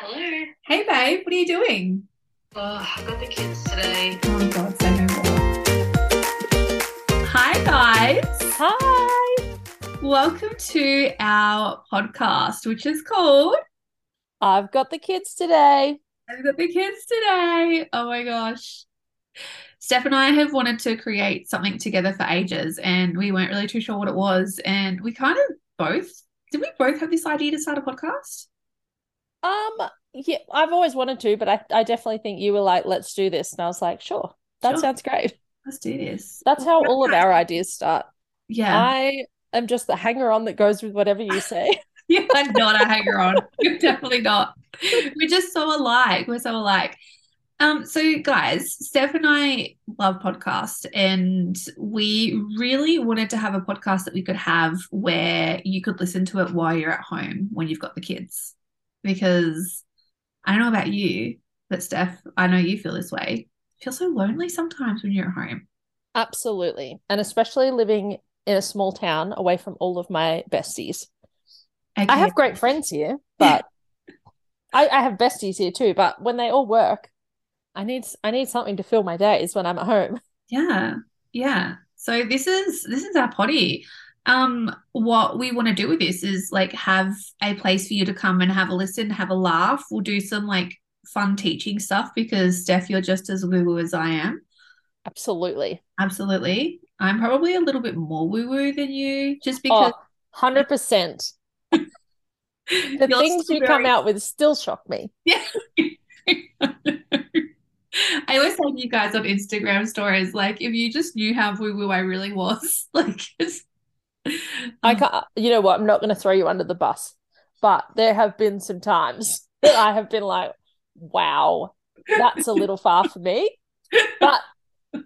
Hello. Hey, babe, what are you doing? Oh, I've got the kids today. Oh, my God, say no more. Hi, guys. Hi. Welcome to our podcast, which is called I've got the kids today. I've Got the Kids Today. Oh, my gosh. Steph and I have wanted to create something together for ages, and we weren't really too sure what it was. And we kind of both, did we both have this idea to start a podcast? Um, yeah, I've always wanted to, but I, I definitely think you were like, let's do this. And I was like, sure, that Sure. sounds great. Let's do this. That's how all of our ideas start. Yeah. I am just the hanger on that goes with whatever you say. You're not a hanger on. You're definitely not. We're just so alike. We're so alike. Um, so guys, Steph and I love podcasts, and we really wanted to have a podcast that we could have where you could listen to it while you're at home when you've got the kids. Because I don't know about you, but Steph, I know you feel this way. You feel so lonely sometimes when you're at home. Absolutely. And especially living in a small town away from all of my besties. I have great friends here, but I, I have besties here too. But when they all work, I need I need something to fill my days when I'm at home. Yeah, yeah. So this is this is our potty. Um, what we want to do with this is like have a place for you to come and have a listen, have a laugh. We'll do some like fun teaching stuff because Steph, you're just as woo woo as I am. Absolutely. Absolutely. I'm probably a little bit more woo woo than you, just because Oh, 100%. The you're things you come out with still shock me. Yeah. I always tell you guys on Instagram stories, like if you just knew how woo woo I really was, like it's I mm. can't, you know what? I'm not going to throw you under the bus, but there have been some times that I have been like, wow, that's a little far for me. But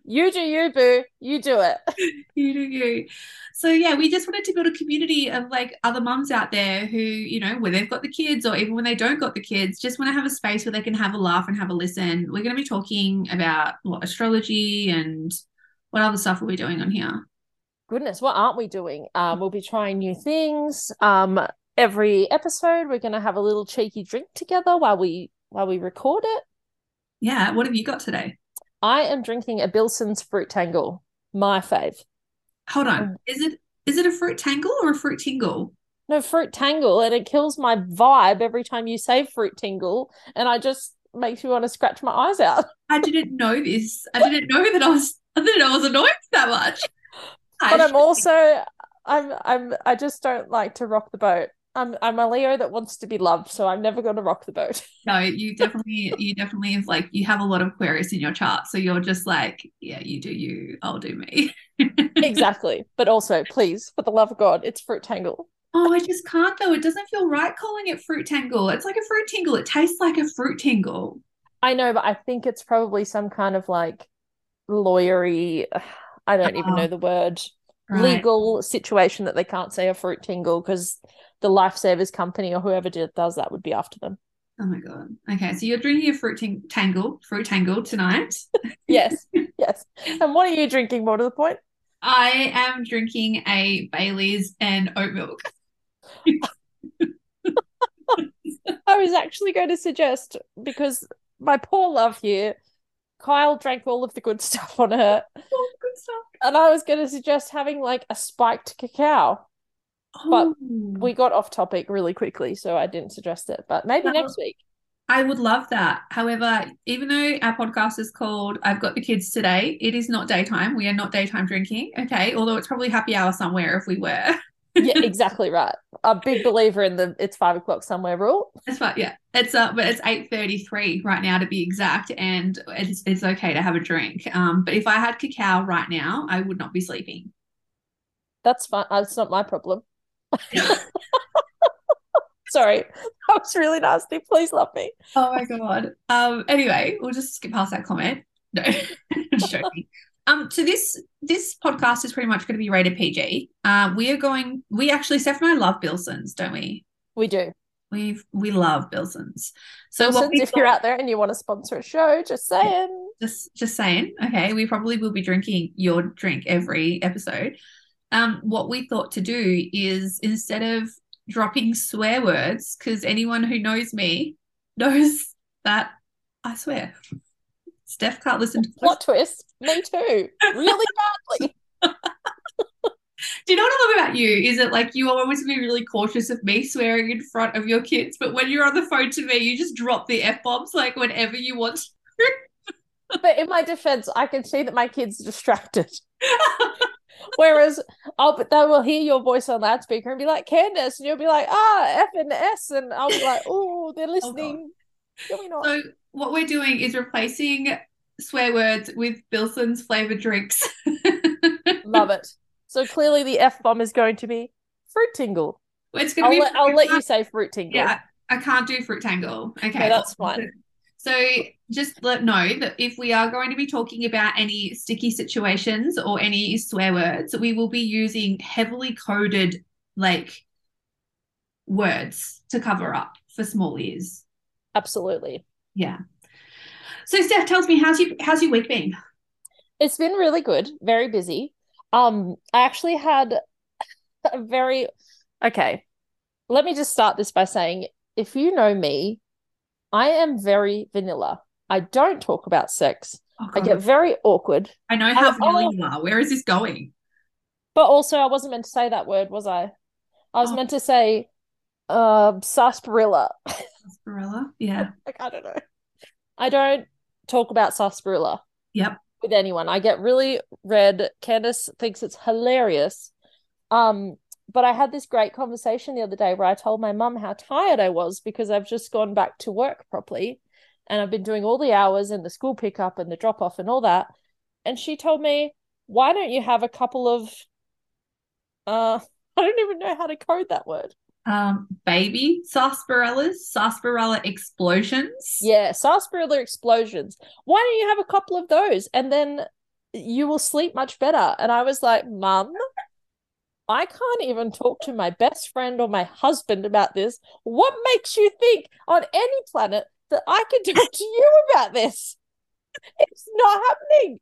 you do you, boo. You do it. you do you. So yeah, we just wanted to build a community of like other mums out there who, you know, when they've got the kids or even when they don't got the kids, just want to have a space where they can have a laugh and have a listen. We're going to be talking about what astrology and what other stuff are we doing on here? Goodness, what aren't we doing? Um, we'll be trying new things. Um, every episode, we're going to have a little cheeky drink together while we while we record it. Yeah, what have you got today? I am drinking a Bilson's Fruit Tangle, my fave. Hold on. Is it is it a fruit tangle or a fruit tingle? No, Fruit Tangle, and it kills my vibe every time you say Fruit Tingle, and I just makes me want to scratch my eyes out. I didn't know this. I didn't know that I was I didn't know I was annoyed that much. But I'm also I'm I'm I just don't like to rock the boat. I'm I'm a Leo that wants to be loved, so I'm never going to rock the boat. No, you definitely, you definitely have like you have a lot of Aquarius in your chart, so you're just like, yeah, you do you, I'll do me. exactly. But also, please, for the love of God, it's Fruit Tangle. Oh, I just can't though. It doesn't feel right calling it fruit tangle. It's like a fruit tingle. It tastes like a fruit tingle. I know, but I think it's probably some kind of like lawyery. I don't even uh-huh. know Oh, the word. Right. Legal situation that they can't say a fruit tingle because the Lifesavers company or whoever did, does that would be after them. Oh my god. Okay, so you're drinking a fruit ting- tangle, fruit tangle tonight. Yes, yes. And what are you drinking? More to the point. I am drinking a Bailey's and oat milk. I was actually going to suggest because my poor love here, Kyle drank all of the good stuff on her, Oh, good stuff. and I was going to suggest having like a spiked cacao. But Oh. We got off topic really quickly, so I didn't suggest it. But maybe Well, next week. I would love that. However, even though our podcast is called I've Got the Kids Today, it is not daytime. We are not daytime drinking. Okay. Although it's probably happy hour somewhere if we were. Yeah, exactly right. A big believer in the it's five o'clock somewhere rule. That's fine. Yeah. It's uh but it's 8:33 right now to be exact. And it's it's okay to have a drink. Um, but if I had cacao right now, I would not be sleeping. That's fine. That's not my problem. Sorry, that was really nasty. Please love me. Oh my god. Um. Anyway, we'll just skip past that comment. No, I'm joking. Um. So this this podcast is pretty much going to be rated PG. Uh, we are going. We actually, Steph and I love Bilsons, don't we? We do. We we love Bilsons. So we if you're out there and you want to sponsor a show, just saying. just just saying. Okay, we probably will be drinking your drink every episode. Um, what we thought to do is instead of dropping swear words, because anyone who knows me knows that I swear. Steph can't listen to plot twist. Me too. Really badly. Do you know what I love about you? Is it like you always be really cautious of me swearing in front of your kids, but when you're on the phone to me, you just drop the f bombs like whenever you want. but in my defense, I can see that my kid's distracted. Whereas I'll but they will hear your voice on loudspeaker and be like, Candice, and you'll be like, ah, F and S, and I'll be like, oh, they're listening. Oh, so what we're doing is replacing swear words with Bilson's flavored drinks. Love it. So clearly the F bomb is going to be fruit tingle. It's gonna I'll be let, I'll let you say fruit tingle. Yeah, I can't do fruit tangle. Okay, okay that's fine. So just let know that if we are going to be talking about any sticky situations or any swear words, we will be using heavily coded like words to cover up for small ears. Absolutely. Yeah. So Steph tells me how's you how's your week been? It's been really good, very busy. Um, I actually had a very okay. Let me just start this by saying if you know me, I am very vanilla. I don't talk about sex. Oh, I get very awkward. I know how vanilla you are. Where is this going? But also, I wasn't meant to say that word, was I? I was oh. meant to say uh, sarsaparilla. Sarsaparilla? Yeah. like, I don't know. I don't talk about sarsaparilla. Yep with anyone. I get really red. Candice thinks it's hilarious. Um, but I had this great conversation the other day where I told my mum how tired I was because I've just gone back to work properly and I've been doing all the hours and the school pickup and the drop off and all that. And she told me, why don't you have a couple of uh I don't even know how to code that word um, baby sarsaparillas, sarsaparilla explosions. Yeah, sarsaparilla explosions. Why don't you have a couple of those and then you will sleep much better? And I was like, Mum, I can't even talk to my best friend or my husband about this. What makes you think on any planet that I can talk to you about this? It's not happening.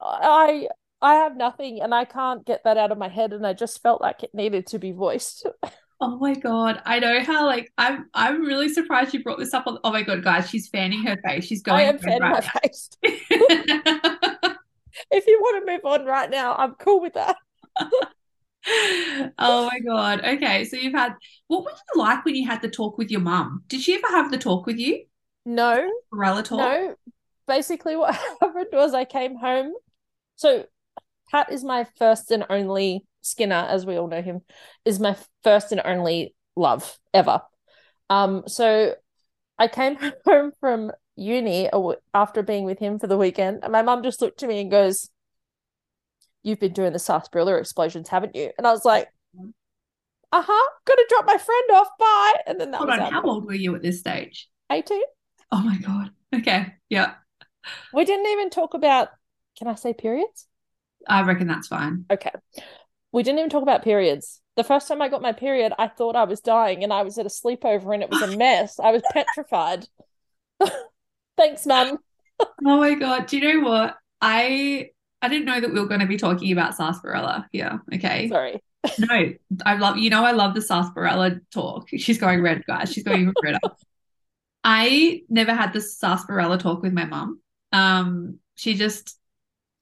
I I have nothing and I can't get that out of my head and I just felt like it needed to be voiced. Oh my god, I know how like I'm I'm really surprised you brought this up. On, oh my god, guys, she's fanning her face. She's going. I am fanning right my face. if you want to move on right now, I'm cool with that. oh my god. Okay, so you've had what were you like when you had the talk with your mum? Did she ever have the talk with you? No. Morella talk? No. Basically what happened was I came home. So Pat is my first and only Skinner, as we all know him, is my first and only love ever. Um, so I came home from uni after being with him for the weekend, and my mum just looked at me and goes, "You've been doing the sarsaparilla explosions, haven't you?" And I was like, "Uh huh, got to drop my friend off. Bye." And then that Hold was on, how old were you at this stage? Eighteen. Oh my god. Okay. Yeah. We didn't even talk about. Can I say periods? I reckon that's fine. Okay we didn't even talk about periods. The first time I got my period, I thought I was dying and I was at a sleepover and it was a mess. I was petrified. Thanks, mum. oh my god. Do you know what? I I didn't know that we were going to be talking about sarsaparilla Yeah. Okay. Sorry. no, I love you know I love the sarsaparilla talk. She's going red, guys. She's going even redder. I never had the sarsaparilla talk with my mum. Um, she just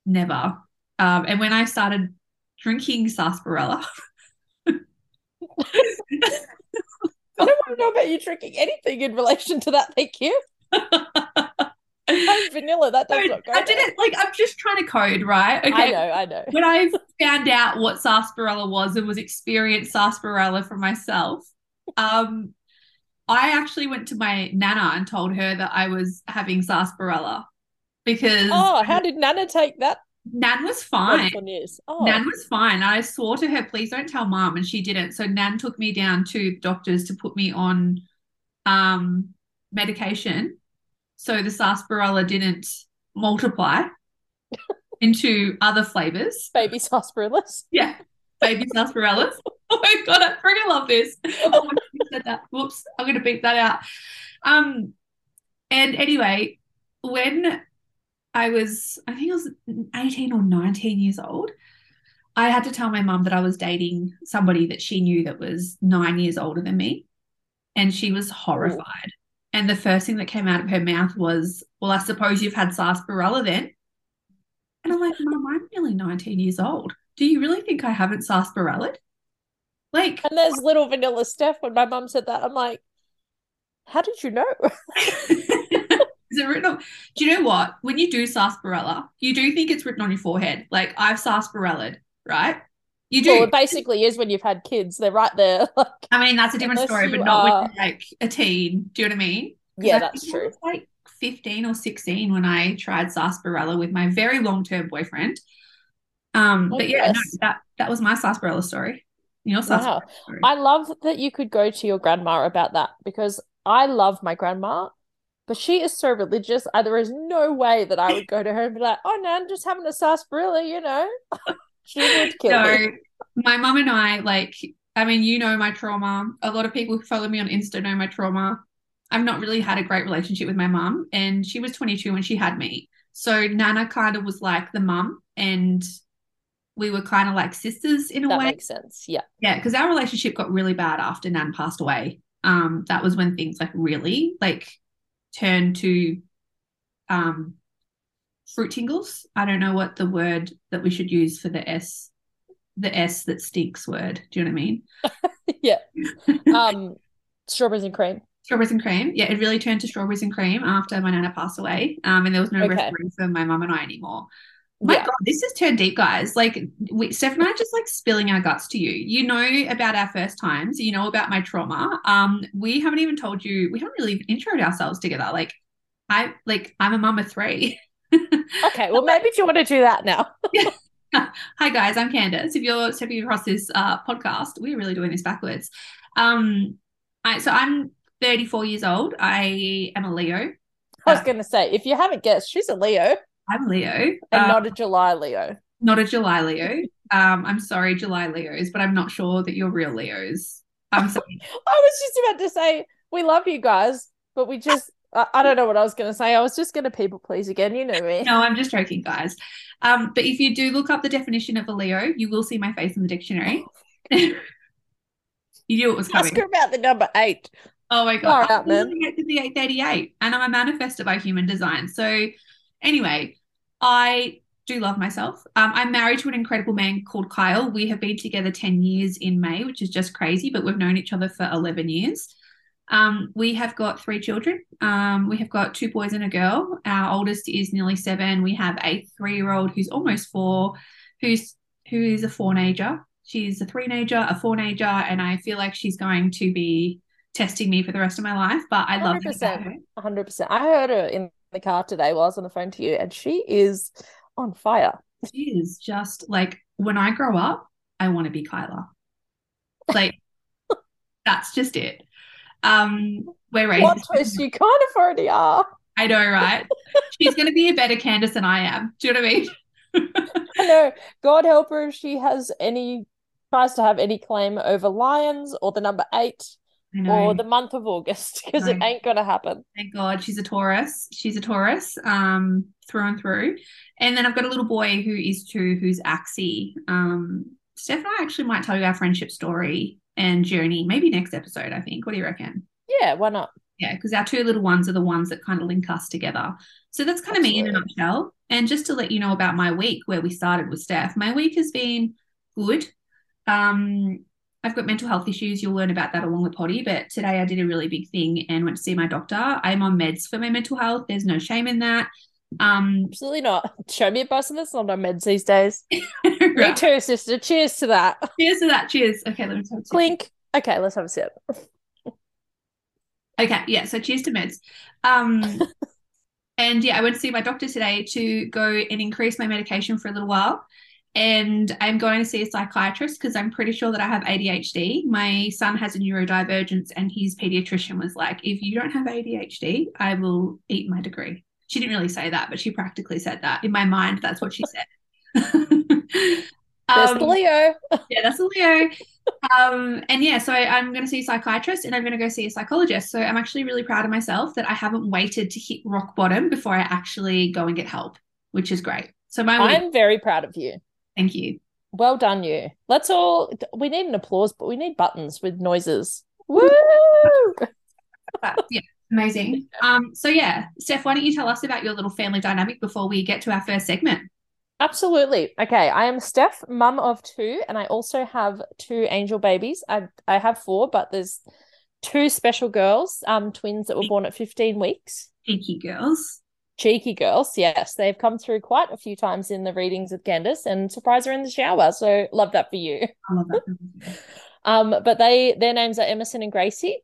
never. Um, and when I started drinking sarsaparilla. I don't want to know about you drinking anything in relation to that. Thank you. Vanilla. That does not go. I didn't like. I'm just trying to code, right? Okay. I know. I know. When I found out what sarsaparilla was and was experienced sarsaparilla for myself, um, I actually went to my nana and told her that I was having sarsaparilla because. Oh, how did nana take that? Nan was fine. Oh. Nan was fine. I swore to her, please don't tell mom, and she didn't. So Nan took me down to doctors to put me on um, medication, so the sarsaparilla didn't multiply into other flavors. Baby sarsaparillas. Yeah, baby sarsaparillas. oh my god, I freaking love this. Oh my god, said that. Whoops, I'm gonna beat that out. Um, and anyway, when I was, I think I was 18 or 19 years old. I had to tell my mum that I was dating somebody that she knew that was nine years older than me. And she was horrified. And the first thing that came out of her mouth was, Well, I suppose you've had sarsaparilla then. And I'm like, Mum, I'm nearly 19 years old. Do you really think I haven't sarsaparilla? Like, and there's little vanilla Steph. When my mum said that, I'm like, how did you know? Is it written on? Do you know what? When you do sarsaparilla, you do think it's written on your forehead. Like I've sarsaparilla, right? You do. Well, it basically is when you've had kids. They're right there. Like, I mean, that's a different story, but not are... when you're like a teen. Do you know what I mean? Yeah, that's true. like 15 or 16 when I tried sarsaparilla with my very long term boyfriend. Um, oh, but yeah, yes. no, that that was my sarsaparilla story. Your sarsaparilla wow. Story. I love that you could go to your grandma about that because I love my grandma, but she is so religious. I, there is no way that I would go to her and be like, "Oh no, I'm just having a sarsaparilla," you know. she would kill no, me. My mum and I, like, I mean, you know my trauma. A lot of people who follow me on Insta know my trauma. I've not really had a great relationship with my mum, and she was 22 when she had me. So Nana kind of was like the mum, and we were kind of like sisters in a that way. That makes sense. Yeah. Yeah, because our relationship got really bad after Nan passed away. Um, that was when things like really like turned to um fruit tingles. I don't know what the word that we should use for the S the S that stinks word. Do you know what I mean? yeah. Um strawberries and cream. Strawberries and cream. Yeah, it really turned to strawberries and cream after my nana passed away. Um, and there was no okay. referee for my mum and I anymore. My yeah. God, this has turned deep, guys. Like, we, Steph and I are just like spilling our guts to you. You know about our first times. You know about my trauma. Um, we haven't even told you. We haven't really even introed ourselves together. Like, I like I'm a mum of three. okay, well maybe you want to do that now. yeah. Hi guys, I'm Candice. If you're stepping across this uh, podcast, we're really doing this backwards. Um, I, so I'm 34 years old. I am a Leo. I was uh, going to say, if you haven't guessed, she's a Leo. I'm Leo. And um, not a July Leo. Not a July Leo. Um, I'm sorry, July Leos, but I'm not sure that you're real Leos. I'm sorry. I was just about to say we love you guys, but we just I, I don't know what I was going to say. I was just going to people please again. You know me. No, I'm just joking, guys. Um, but if you do look up the definition of a Leo, you will see my face in the dictionary. you knew it was coming. Ask her about the number eight. Oh my god! I'm to the 838, and I'm a manifestor by human design. So, anyway, I do love myself. Um, I'm married to an incredible man called Kyle. We have been together 10 years in May, which is just crazy, but we've known each other for 11 years. Um, we have got three children. Um, we have got two boys and a girl. Our oldest is nearly seven. We have a three-year-old who's almost four, who's who is a four-nager. She's a three-nager, a four-nager, and I feel like she's going to be testing me for the rest of my life. But I 100%, love her. 100%. I heard her in the car today while I was on the phone to you, and she is on fire. She is just like when I grow up, I want to be Kyla. Like that's just it. Um, we're raised. What twist you kind of already are. I know, right? She's going to be a better Candice than I am. Do you know what I mean? I know. God help her if she has any tries to have any claim over lions or the number eight or the month of August because it ain't gonna happen. Thank God she's a Taurus. She's a Taurus, um, through and through. And then I've got a little boy who is two, who's Axie. Um, Steph and I actually might tell you our friendship story and journey maybe next episode. I think. What do you reckon? Yeah, why not? Yeah, because our two little ones are the ones that kind of link us together. So that's kind Absolutely. of me in a nutshell. And just to let you know about my week, where we started with Steph, my week has been good. Um, I've got mental health issues. You'll learn about that along the potty. But today I did a really big thing and went to see my doctor. I'm on meds for my mental health. There's no shame in that. Um, Absolutely not. Show me a person that's not on meds these days. right. Me too, sister. Cheers to that. Cheers to that. Cheers. Okay, let me have a sip. Clink. Okay, let's have a sip. okay, yeah. So cheers to meds. Um, and yeah, I went to see my doctor today to go and increase my medication for a little while and I'm going to see a psychiatrist because I'm pretty sure that I have ADHD. My son has a neurodivergence, and his pediatrician was like, If you don't have ADHD, I will eat my degree. She didn't really say that, but she practically said that. In my mind, that's what she said. um, Leo. yeah, that's Leo. Um, and yeah, so I, am going to see a psychiatrist and I'm going to go see a psychologist. So I'm actually really proud of myself that I haven't waited to hit rock bottom before I actually go and get help, which is great. So my I'm very proud of you. Thank you. Well done, you. Let's all. We need an applause, but we need buttons with noises. Woo! yeah. Amazing. Um, so yeah, Steph, why don't you tell us about your little family dynamic before we get to our first segment? Absolutely. Okay, I am Steph, mum of two, and I also have two angel babies. I I have four, but there's two special girls, um, twins that were born at 15 weeks. Thank you, girls. Cheeky girls, yes. They've come through quite a few times in the readings with Candice and surprise her in the shower. So love that for you. I love that. um, but they their names are Emerson and Gracie.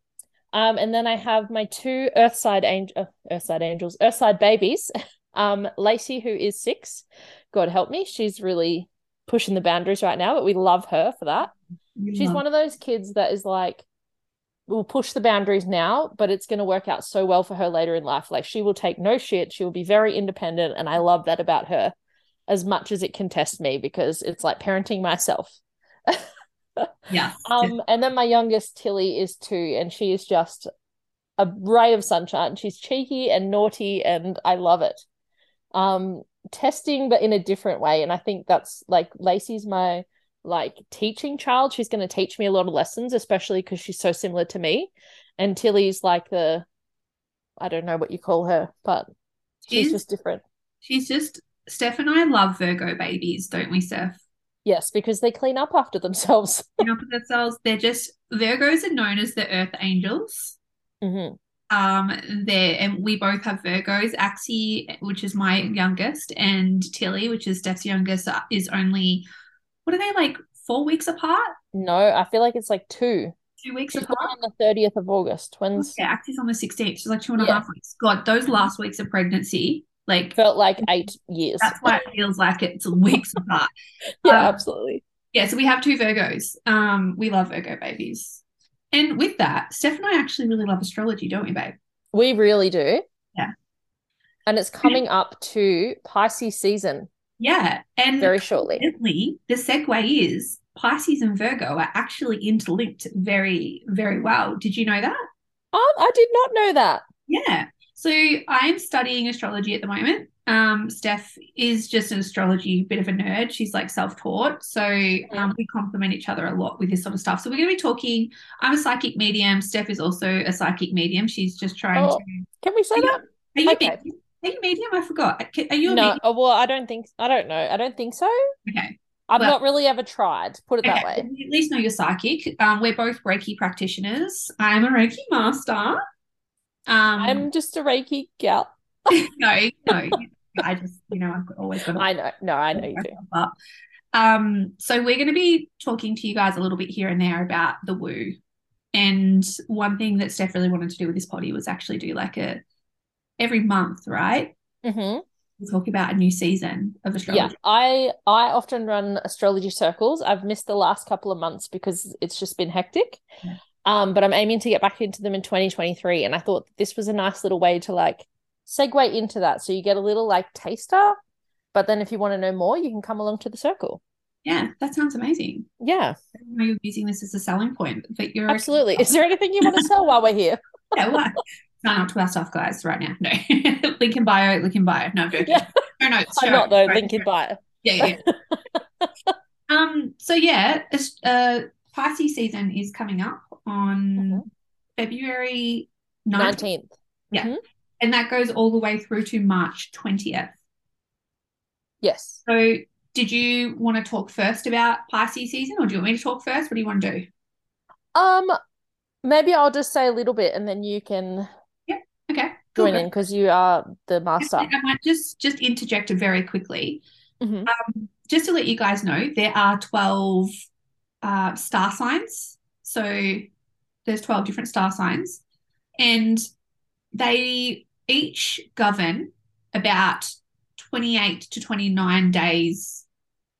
Um, and then I have my two Earthside angel, uh, Earthside angels, Earthside babies. Um, Lacey, who is six, God help me, she's really pushing the boundaries right now, but we love her for that. she's one of those kids that is like, will push the boundaries now, but it's going to work out so well for her later in life. Like she will take no shit. She will be very independent, and I love that about her, as much as it can test me because it's like parenting myself. yeah. Um, and then my youngest Tilly is two, and she is just a ray of sunshine. She's cheeky and naughty, and I love it. Um, testing, but in a different way, and I think that's like Lacey's my like teaching child. She's going to teach me a lot of lessons, especially because she's so similar to me. And Tilly's like the, I don't know what you call her, but she's, she's just different. She's just Steph and I love Virgo babies, don't we, Steph? Yes, because they clean up after themselves. clean up after themselves. They're just Virgos are known as the Earth Angels. Mm-hmm. Um, there and we both have Virgos. Axie, which is my youngest, and Tilly, which is Steph's youngest, is only what are they like four weeks apart? No, I feel like it's like two. Two weeks She's apart. on the thirtieth of August. Twins. Yeah, Axie's on the sixteenth. She's like two and a yeah. half weeks. God, those last weeks of pregnancy like felt like eight years. That's why it feels like it's weeks apart. yeah, um, absolutely. Yeah, so we have two Virgos. Um, we love Virgo babies. And with that, Steph and I actually really love astrology, don't we, babe? We really do. Yeah. And it's coming up to Pisces season. Yeah. And very shortly. The segue is Pisces and Virgo are actually interlinked very, very well. Did you know that? Oh, I did not know that. Yeah. So I'm studying astrology at the moment. Um, Steph is just an astrology bit of a nerd. She's like self-taught. So um, we complement each other a lot with this sort of stuff. So we're going to be talking. I'm a psychic medium. Steph is also a psychic medium. She's just trying oh, to. Can we say that? Are you, okay. medium? Are you medium? I forgot. Are you no? Medium? Well, I don't think. I don't know. I don't think so. Okay. I've well, not really ever tried. Put it okay. that way. At least know you're psychic. Um, we're both Reiki practitioners. I'm a Reiki master. Um, I'm just a Reiki gal. no, no. I just, you know, I've always got. I know. No, I know you do. But, um, so we're going to be talking to you guys a little bit here and there about the woo. And one thing that Steph really wanted to do with this potty was actually do like a every month, right? Mm-hmm. We'll talk about a new season of astrology. Yeah, I I often run astrology circles. I've missed the last couple of months because it's just been hectic. Yeah. Um, but I'm aiming to get back into them in 2023. And I thought this was a nice little way to like segue into that. So you get a little like taster, but then if you want to know more, you can come along to the circle. Yeah, that sounds amazing. Yeah. I know you're using this as a selling point, but you're absolutely. Is there anything you want to sell while we're here? yeah, what? Sign up to our stuff, guys, right now. No, link in bio, link in bio. No, I'm joking. Yeah. No, no, I'm not though. Link in bio. Yeah, yeah. um. So yeah, uh, Pisces season is coming up on mm-hmm. February 19th. 19th. Yeah. Mm-hmm. And that goes all the way through to March 20th. Yes. So, did you want to talk first about Pisces season or do you want me to talk first? What do you want to do? Um, maybe I'll just say a little bit and then you can yeah. okay. join in because you are the master. I might just just interject very quickly. Mm-hmm. Um, just to let you guys know, there are 12 uh, star signs. So there's 12 different star signs, and they each govern about 28 to 29 days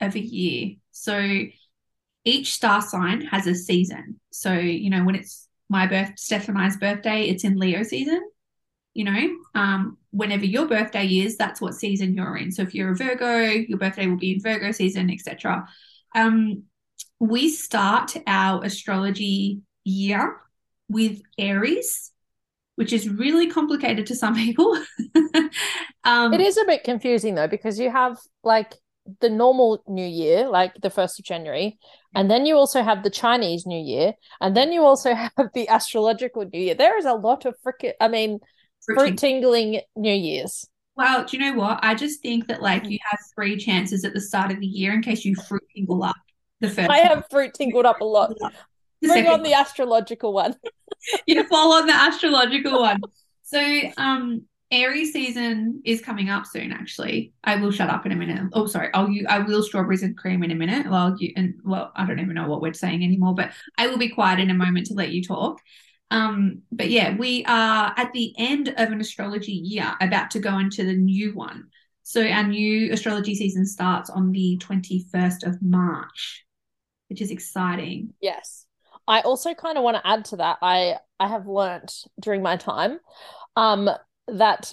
of a year. So each star sign has a season. So, you know, when it's my birth, Steph and I's birthday, it's in Leo season. You know, um, whenever your birthday is, that's what season you're in. So if you're a Virgo, your birthday will be in Virgo season, etc. Um, we start our astrology year with Aries, which is really complicated to some people. um, it is a bit confusing though, because you have like the normal new year, like the 1st of January, and then you also have the Chinese new year, and then you also have the astrological new year. There is a lot of freaking, I mean, fruit tingling new years. Well, do you know what? I just think that like you have three chances at the start of the year in case you fruit tingle up the first. I have fruit tingled up a lot. Bring on the astrological one. you fall on the astrological one. So, um, Aries season is coming up soon. Actually, I will shut up in a minute. Oh, sorry. I'll you. I will strawberries and cream in a minute. Well, you and well, I don't even know what we're saying anymore. But I will be quiet in a moment to let you talk. Um, but yeah, we are at the end of an astrology year, about to go into the new one. So our new astrology season starts on the twenty first of March, which is exciting. Yes. I also kind of want to add to that. I I have learnt during my time um that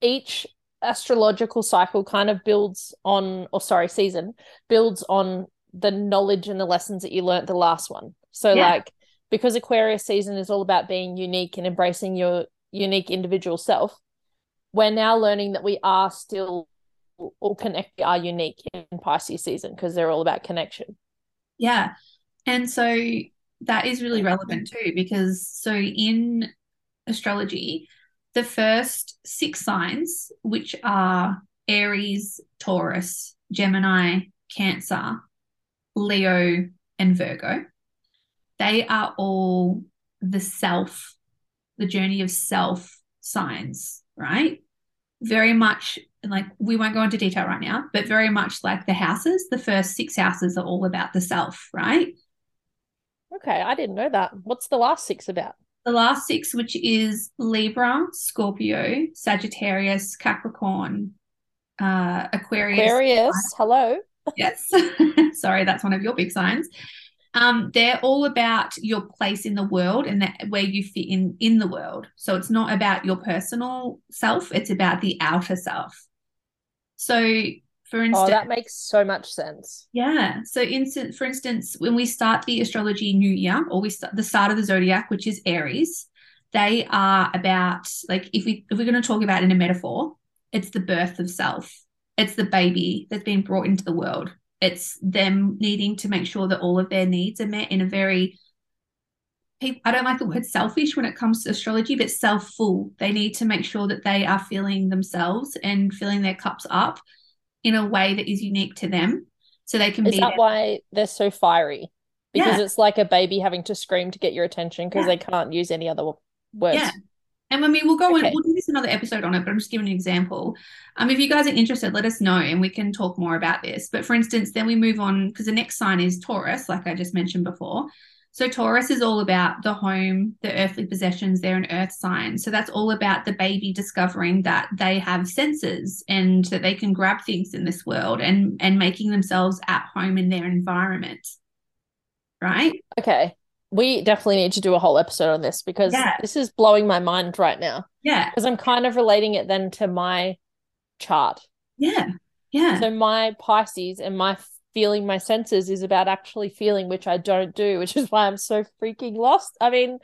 each astrological cycle kind of builds on or sorry season builds on the knowledge and the lessons that you learnt the last one so yeah. like because aquarius season is all about being unique and embracing your unique individual self we're now learning that we are still all connected are unique in pisces season because they're all about connection. Yeah. And so that is really relevant too because so in astrology the first six signs, which are Aries, Taurus, Gemini, Cancer, Leo, and Virgo, they are all the self, the journey of self signs, right? Very much like we won't go into detail right now, but very much like the houses, the first six houses are all about the self, right? Okay, I didn't know that. What's the last six about? the last six, which is Libra, Scorpio, Sagittarius, Capricorn, uh, Aquarius. Aquarius, hello. Yes. Sorry, that's one of your big signs. Um, they're all about your place in the world and that, where you fit in in the world. So it's not about your personal self; it's about the outer self. So for instance, oh, that makes so much sense. Yeah. So, instant, for instance, when we start the astrology new year, or we start the start of the zodiac, which is Aries, they are about like if we if we're going to talk about in a metaphor, it's the birth of self. It's the baby that's been brought into the world. It's them needing to make sure that all of their needs are met in a very I don't like the word selfish when it comes to astrology, but self full. They need to make sure that they are feeling themselves and filling their cups up in a way that is unique to them so they can is be Is that there. why they're so fiery because yeah. it's like a baby having to scream to get your attention because yeah. they can't use any other words yeah and I mean, we'll go okay. we'll do this another episode on it, but I'm just giving an example. Um, if you guys are interested, let us know and we can talk more about this. But for instance, then we move on because the next sign is Taurus, like I just mentioned before. So Taurus is all about the home, the earthly possessions. They're an earth sign. So that's all about the baby discovering that they have senses and that they can grab things in this world and and making themselves at home in their environment. Right? Okay. We definitely need to do a whole episode on this because yeah. this is blowing my mind right now. Yeah. Because I'm kind of relating it then to my chart. Yeah. Yeah. So my Pisces and my feeling my senses is about actually feeling, which I don't do, which is why I'm so freaking lost. I mean,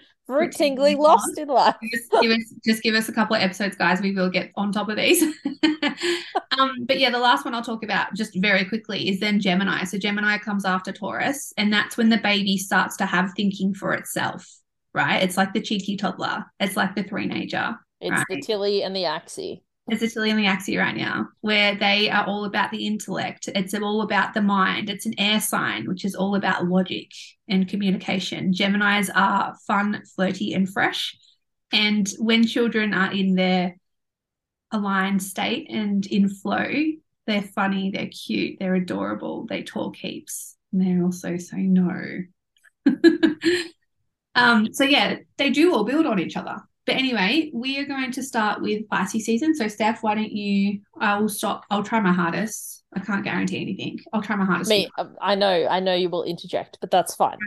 tingling lost in life. just, give us, just give us a couple of episodes, guys. We will get on top of these. um, but yeah, the last one I'll talk about just very quickly is then Gemini. So Gemini comes after Taurus, and that's when the baby starts to have thinking for itself, right? It's like the cheeky toddler. It's like the three-nager. It's right? the Tilly and the Axie. It's Tilly and the Axie right now, where they are all about the intellect. It's all about the mind. It's an air sign, which is all about logic and communication. Geminis are fun, flirty, and fresh. And when children are in their aligned state and in flow, they're funny, they're cute, they're adorable, they talk heaps, and they also say no. um, so yeah, they do all build on each other. But anyway, we are going to start with Pisces season. So, Steph, why don't you? I will stop. I'll try my hardest. I can't guarantee anything. I'll try my hardest. Me, um, I know, I know you will interject, but that's fine.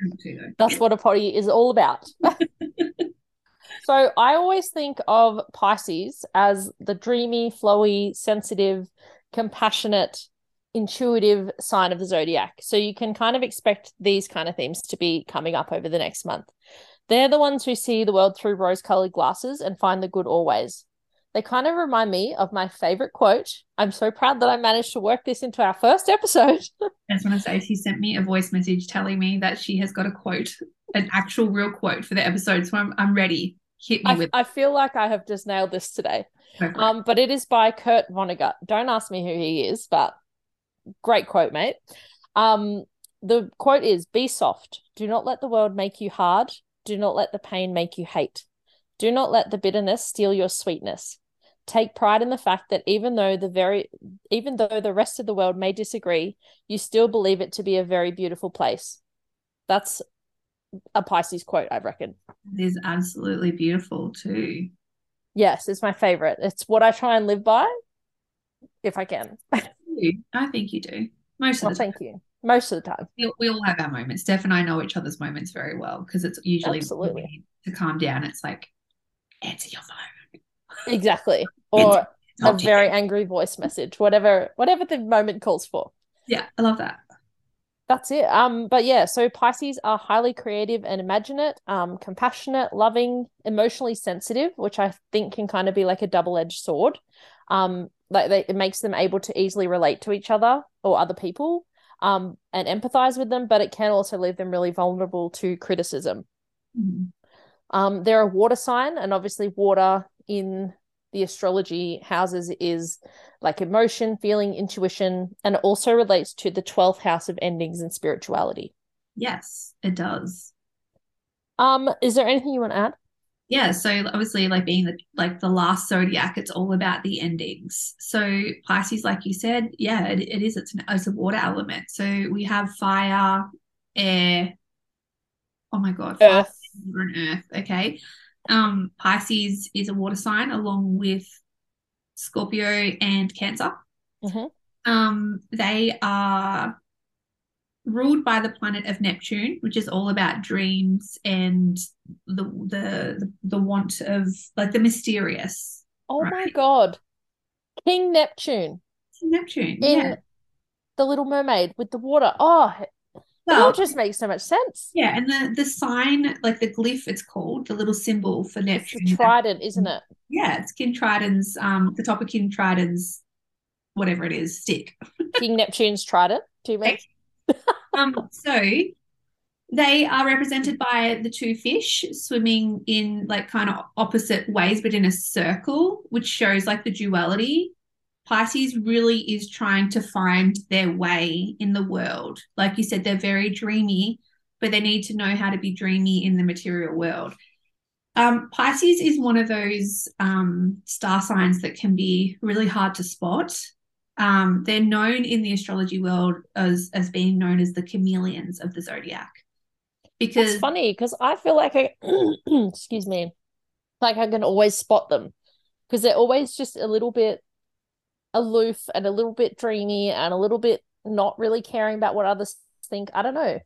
that's what a potty is all about. so, I always think of Pisces as the dreamy, flowy, sensitive, compassionate, intuitive sign of the zodiac. So, you can kind of expect these kind of themes to be coming up over the next month. They're the ones who see the world through rose colored glasses and find the good always. They kind of remind me of my favorite quote. I'm so proud that I managed to work this into our first episode. I just want to say she sent me a voice message telling me that she has got a quote, an actual real quote for the episode. So I'm, I'm ready. Hit me I, with I feel like I have just nailed this today. Um, but it is by Kurt Vonnegut. Don't ask me who he is, but great quote, mate. Um, the quote is Be soft. Do not let the world make you hard. Do not let the pain make you hate. Do not let the bitterness steal your sweetness. Take pride in the fact that even though the very even though the rest of the world may disagree, you still believe it to be a very beautiful place. That's a Pisces quote, I reckon. It is absolutely beautiful too. Yes, it's my favorite. It's what I try and live by if I can. I think you do. Most of well, the thank you. Most of the time. We, we all have our moments. Steph and I know each other's moments very well because it's usually Absolutely. to calm down. It's like, answer your phone. Exactly. Or a very angry voice message, whatever whatever the moment calls for. Yeah, I love that. That's it. Um, but yeah, so Pisces are highly creative and imaginative, um, compassionate, loving, emotionally sensitive, which I think can kind of be like a double-edged sword. Um, like they, it makes them able to easily relate to each other or other people, um, and empathize with them, but it can also leave them really vulnerable to criticism. Mm-hmm. Um, they're a water sign, and obviously, water in the astrology houses is like emotion, feeling, intuition, and it also relates to the 12th house of endings and spirituality. Yes, it does. Um, is there anything you want to add? Yeah, so obviously, like being the like the last zodiac, it's all about the endings. So Pisces, like you said, yeah, it, it is. It's an it's a water element. So we have fire, air. Oh my god, earth, and earth. Okay, um, Pisces is a water sign along with Scorpio and Cancer. Mm-hmm. Um, they are ruled by the planet of Neptune, which is all about dreams and the the the want of like the mysterious. Oh right? my god, King Neptune. King Neptune in yeah. the Little Mermaid with the water. Oh, well, it all just makes so much sense. Yeah, and the the sign, like the glyph, it's called the little symbol for Neptune. It's trident, isn't it? Yeah, it's King Triton's, um, the top of King Triton's, whatever it is, stick. King Neptune's trident. Do you mean? um, so they are represented by the two fish swimming in like kind of opposite ways, but in a circle, which shows like the duality Pisces really is trying to find their way in the world. Like you said, they're very dreamy, but they need to know how to be dreamy in the material world. Um, Pisces is one of those um, star signs that can be really hard to spot. Um, they're known in the astrology world as as being known as the chameleons of the zodiac. Because it's funny because I feel like I, excuse me, like I can always spot them because they're always just a little bit aloof and a little bit dreamy and a little bit not really caring about what others think. I don't know.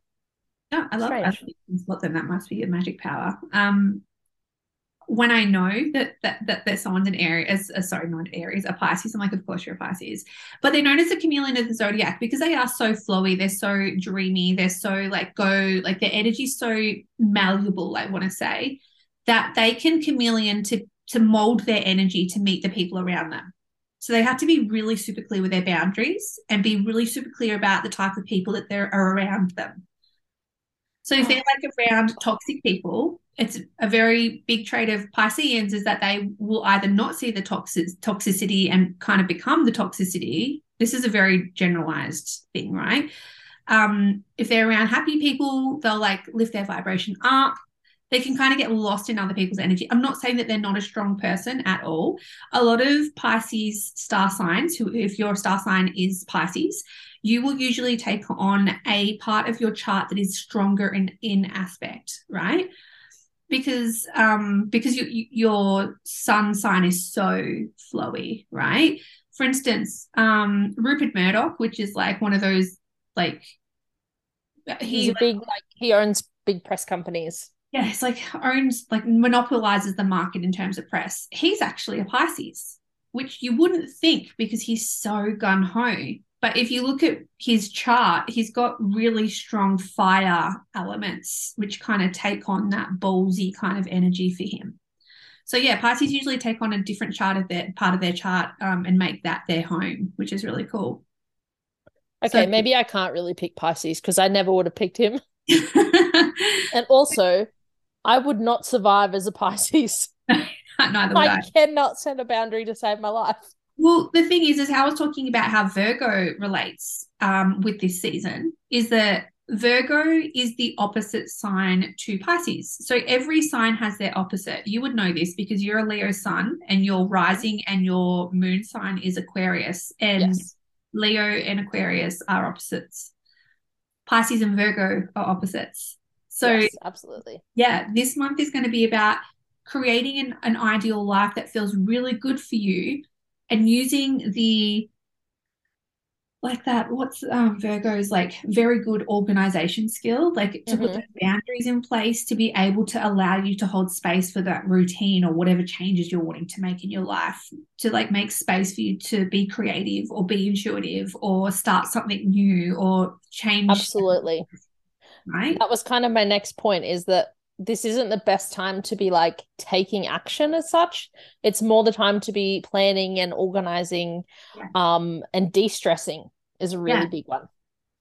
No, I love I spot them. That must be your magic power. Um, when I know that that that, that someone's an Aries, uh, sorry, not Aries, a Pisces, I'm like, of course you're a Pisces. But they're known as the chameleon of the zodiac because they are so flowy, they're so dreamy, they're so like go, like their energy's so malleable, I want to say, that they can chameleon to to mold their energy to meet the people around them. So they have to be really super clear with their boundaries and be really super clear about the type of people that they're are around them. So if they're like around toxic people, it's a very big trait of Pisceans is that they will either not see the toxic toxicity and kind of become the toxicity. This is a very generalized thing, right? Um, if they're around happy people, they'll like lift their vibration up they can kind of get lost in other people's energy. I'm not saying that they're not a strong person at all. A lot of Pisces star signs, who, if your star sign is Pisces, you will usually take on a part of your chart that is stronger in in aspect, right? Because um because you, you, your sun sign is so flowy, right? For instance, um Rupert Murdoch, which is like one of those like he, he's a big like he owns big press companies yeah, it's like owns like monopolizes the market in terms of press. He's actually a Pisces, which you wouldn't think because he's so gun ho. But if you look at his chart, he's got really strong fire elements, which kind of take on that ballsy kind of energy for him. So yeah, Pisces usually take on a different chart of their part of their chart um, and make that their home, which is really cool. Okay, so, maybe I can't really pick Pisces because I never would have picked him. and also, I would not survive as a Pisces. Neither would I, I cannot set a boundary to save my life. Well, the thing is, is how I was talking about how Virgo relates um, with this season is that Virgo is the opposite sign to Pisces. So every sign has their opposite. You would know this because you're a Leo sun and your rising and your moon sign is Aquarius. And yes. Leo and Aquarius are opposites. Pisces and Virgo are opposites. So, yes, absolutely. Yeah, this month is going to be about creating an, an ideal life that feels really good for you and using the like that what's um, virgo's like very good organization skill like to mm-hmm. put those boundaries in place to be able to allow you to hold space for that routine or whatever changes you're wanting to make in your life to like make space for you to be creative or be intuitive or start something new or change absolutely right that was kind of my next point is that this isn't the best time to be like taking action as such. It's more the time to be planning and organizing yeah. um and de-stressing is a really yeah. big one.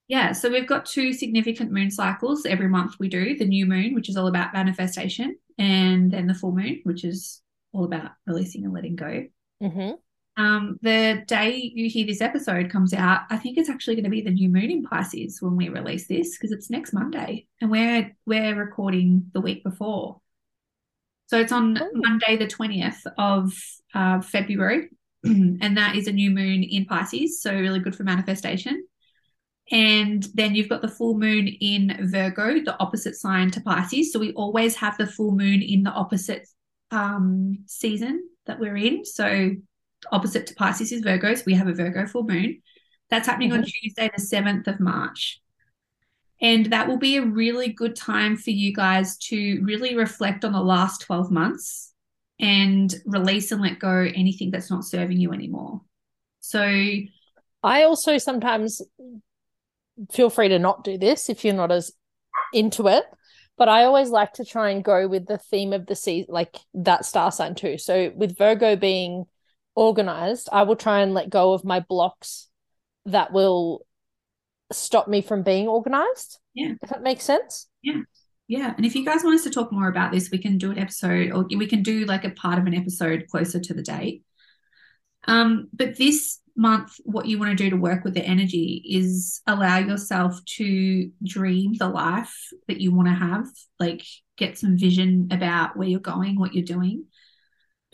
Yeah, so we've got two significant moon cycles every month we do, the new moon which is all about manifestation and then the full moon which is all about releasing and letting go. Mm-hmm. Um, the day you hear this episode comes out, I think it's actually going to be the new moon in Pisces when we release this because it's next Monday, and we're we're recording the week before. So it's on oh. Monday, the twentieth of uh, February, and that is a new moon in Pisces, so really good for manifestation. And then you've got the full moon in Virgo, the opposite sign to Pisces. So we always have the full moon in the opposite um, season that we're in. So opposite to Pisces is Virgo. So we have a Virgo full moon. That's happening mm-hmm. on Tuesday, the 7th of March. And that will be a really good time for you guys to really reflect on the last 12 months and release and let go anything that's not serving you anymore. So I also sometimes feel free to not do this if you're not as into it. But I always like to try and go with the theme of the season, like that star sign too. So with Virgo being organized, I will try and let go of my blocks that will stop me from being organized. Yeah. If that makes sense. Yeah. Yeah. And if you guys want us to talk more about this, we can do an episode or we can do like a part of an episode closer to the date. Um, but this month, what you want to do to work with the energy is allow yourself to dream the life that you want to have, like get some vision about where you're going, what you're doing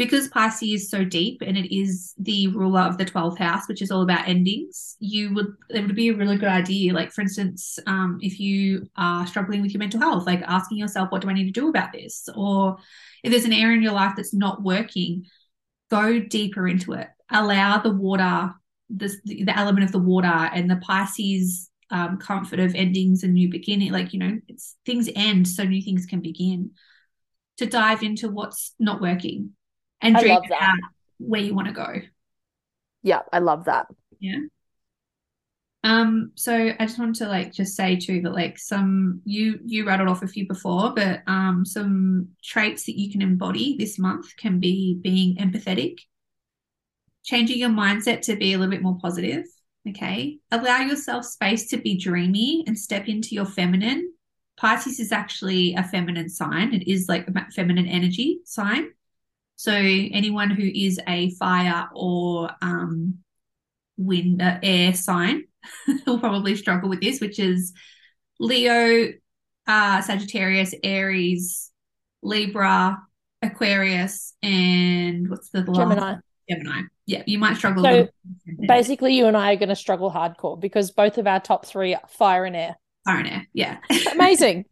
because Pisces is so deep and it is the ruler of the 12th house, which is all about endings, you would, it would be a really good idea. Like, for instance, um, if you are struggling with your mental health, like asking yourself, what do I need to do about this? Or if there's an area in your life that's not working, go deeper into it. Allow the water, the, the element of the water and the Pisces um, comfort of endings and new beginning. Like, you know, things end so new things can begin. To dive into what's not working and dream about where you want to go. Yeah, I love that. Yeah. Um, so I just wanted to like just say too that like some you you rattled off a few before, but um some traits that you can embody this month can be being empathetic, changing your mindset to be a little bit more positive. Okay. Allow yourself space to be dreamy and step into your feminine. Pisces is actually a feminine sign. It is like a feminine energy sign. So anyone who is a fire or um, wind uh, air sign will probably struggle with this, which is Leo, uh, Sagittarius, Aries, Libra, Aquarius, and what's the last? Gemini. Gemini. Yeah, you might struggle. So basically, you and I are going to struggle hardcore because both of our top three are fire and air. Fire and air. Yeah. Amazing.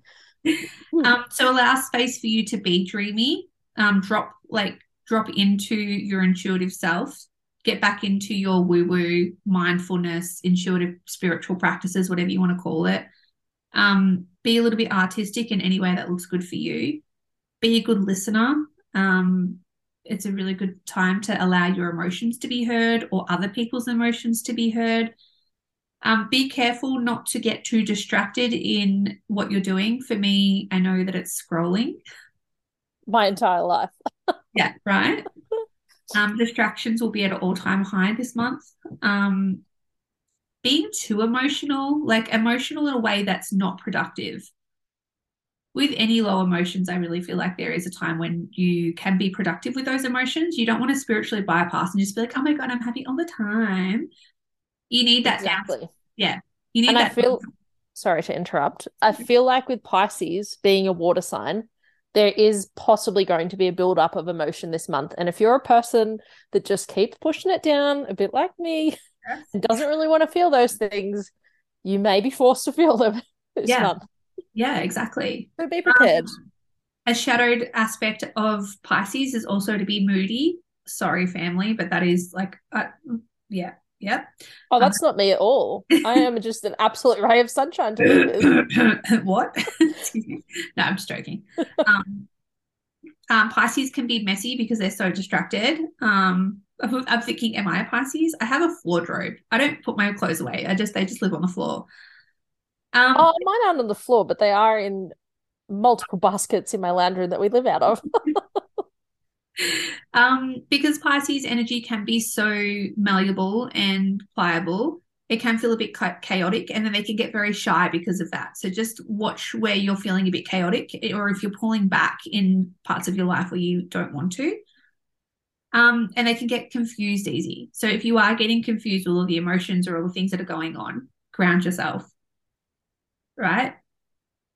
um, so allow space for you to be dreamy um, drop like drop into your intuitive self get back into your woo woo mindfulness intuitive spiritual practices whatever you want to call it. Um, be a little bit artistic in any way that looks good for you. Be a good listener. Um, it's a really good time to allow your emotions to be heard or other people's emotions to be heard. Um, be careful not to get too distracted in what you're doing. For me i know that it's scrolling my entire life. yeah, right. Um, distractions will be at an all-time high this month. Um, being too emotional, like emotional in a way that's not productive. With any low emotions, I really feel like there is a time when you can be productive with those emotions. You don't want to spiritually bypass and just be like, oh my God, I'm happy all the time. You need that exactly. Yeah. You need and that I feel sorry to interrupt. I feel like with Pisces being a water sign, there is possibly going to be a build up of emotion this month. And if you're a person that just keeps pushing it down, a bit like me, yes. and doesn't really want to feel those things, you may be forced to feel them this yeah. month. Yeah, exactly. So be prepared. Um, a shadowed aspect of Pisces is also to be moody. Sorry, family, but that is like, uh, yeah, Yep. Oh, that's um, not me at all. I am just an absolute ray of sunshine to what? no, I'm just joking. Um, um, Pisces can be messy because they're so distracted. Um, I'm thinking, am I a Pisces? I have a wardrobe. I don't put my clothes away. I just they just live on the floor. Um, oh, mine aren't on the floor, but they are in multiple baskets in my lounge room that we live out of. Um, because Pisces energy can be so malleable and pliable, it can feel a bit chaotic and then they can get very shy because of that. So just watch where you're feeling a bit chaotic or if you're pulling back in parts of your life where you don't want to. Um, and they can get confused easy. So if you are getting confused with all the emotions or all the things that are going on, ground yourself. Right?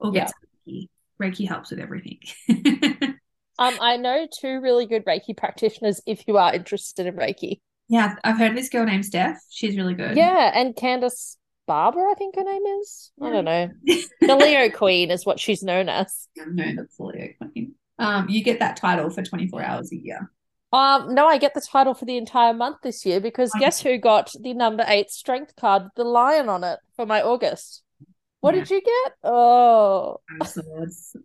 Or get yeah. Reiki. Reiki helps with everything. Um, I know two really good Reiki practitioners if you are interested in Reiki. Yeah, I've heard this girl named Steph. She's really good. Yeah, and Candice Barber, I think her name is. I don't know. the Leo Queen is what she's known as. No, that's the Leo Queen. Um, you get that title for 24 hours a year. Um, no, I get the title for the entire month this year because guess who got the number eight strength card, the lion on it for my August? What yeah. did you get? Oh.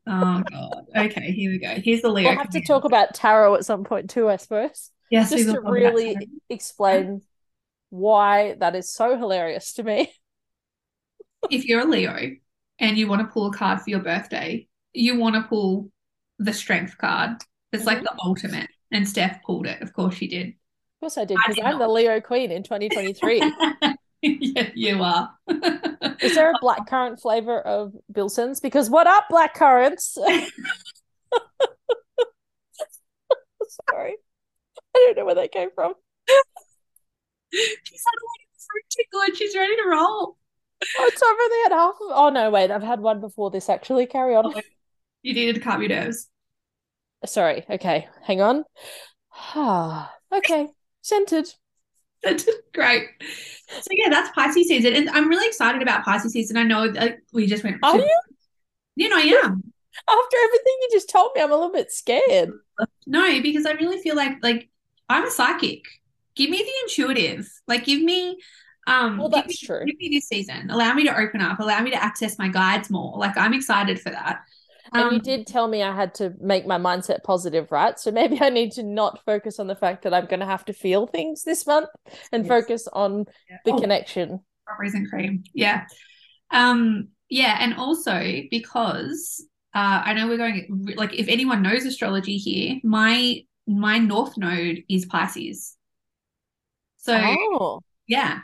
Oh god. Okay, here we go. Here's the Leo. We'll have to talk about tarot at some point too, I suppose. Yes, just to really explain why that is so hilarious to me. if you're a Leo and you want to pull a card for your birthday, you want to pull the strength card. It's mm-hmm. like the ultimate. And Steph pulled it. Of course she did. Of course I did, because I'm not. the Leo Queen in 2023. yeah, you are. Is there a blackcurrant flavor of Bilson's? Because what up, blackcurrants? Sorry. I don't know where that came from. She's had a fruit tingle and she's ready to roll. Oh, so I've only had half of Oh no, wait, I've had one before this actually. Carry on. Oh, you needed to calm your nerves. Sorry, okay. Hang on. Ah, okay. Centered. That's great. So yeah, that's Pisces season, and I'm really excited about Pisces season. I know that we just went. Are you? You know, I am. After everything you just told me, I'm a little bit scared. No, because I really feel like like I'm a psychic. Give me the intuitive. Like, give me. Um, well, that's me, true. Give me this season. Allow me to open up. Allow me to access my guides more. Like, I'm excited for that. And um, you did tell me I had to make my mindset positive, right? So maybe I need to not focus on the fact that I'm going to have to feel things this month and yes. focus on yeah. the oh, connection. Strawberries and cream. Yeah. Um, yeah. And also because uh, I know we're going, like, if anyone knows astrology here, my my north node is Pisces. So, oh. yeah.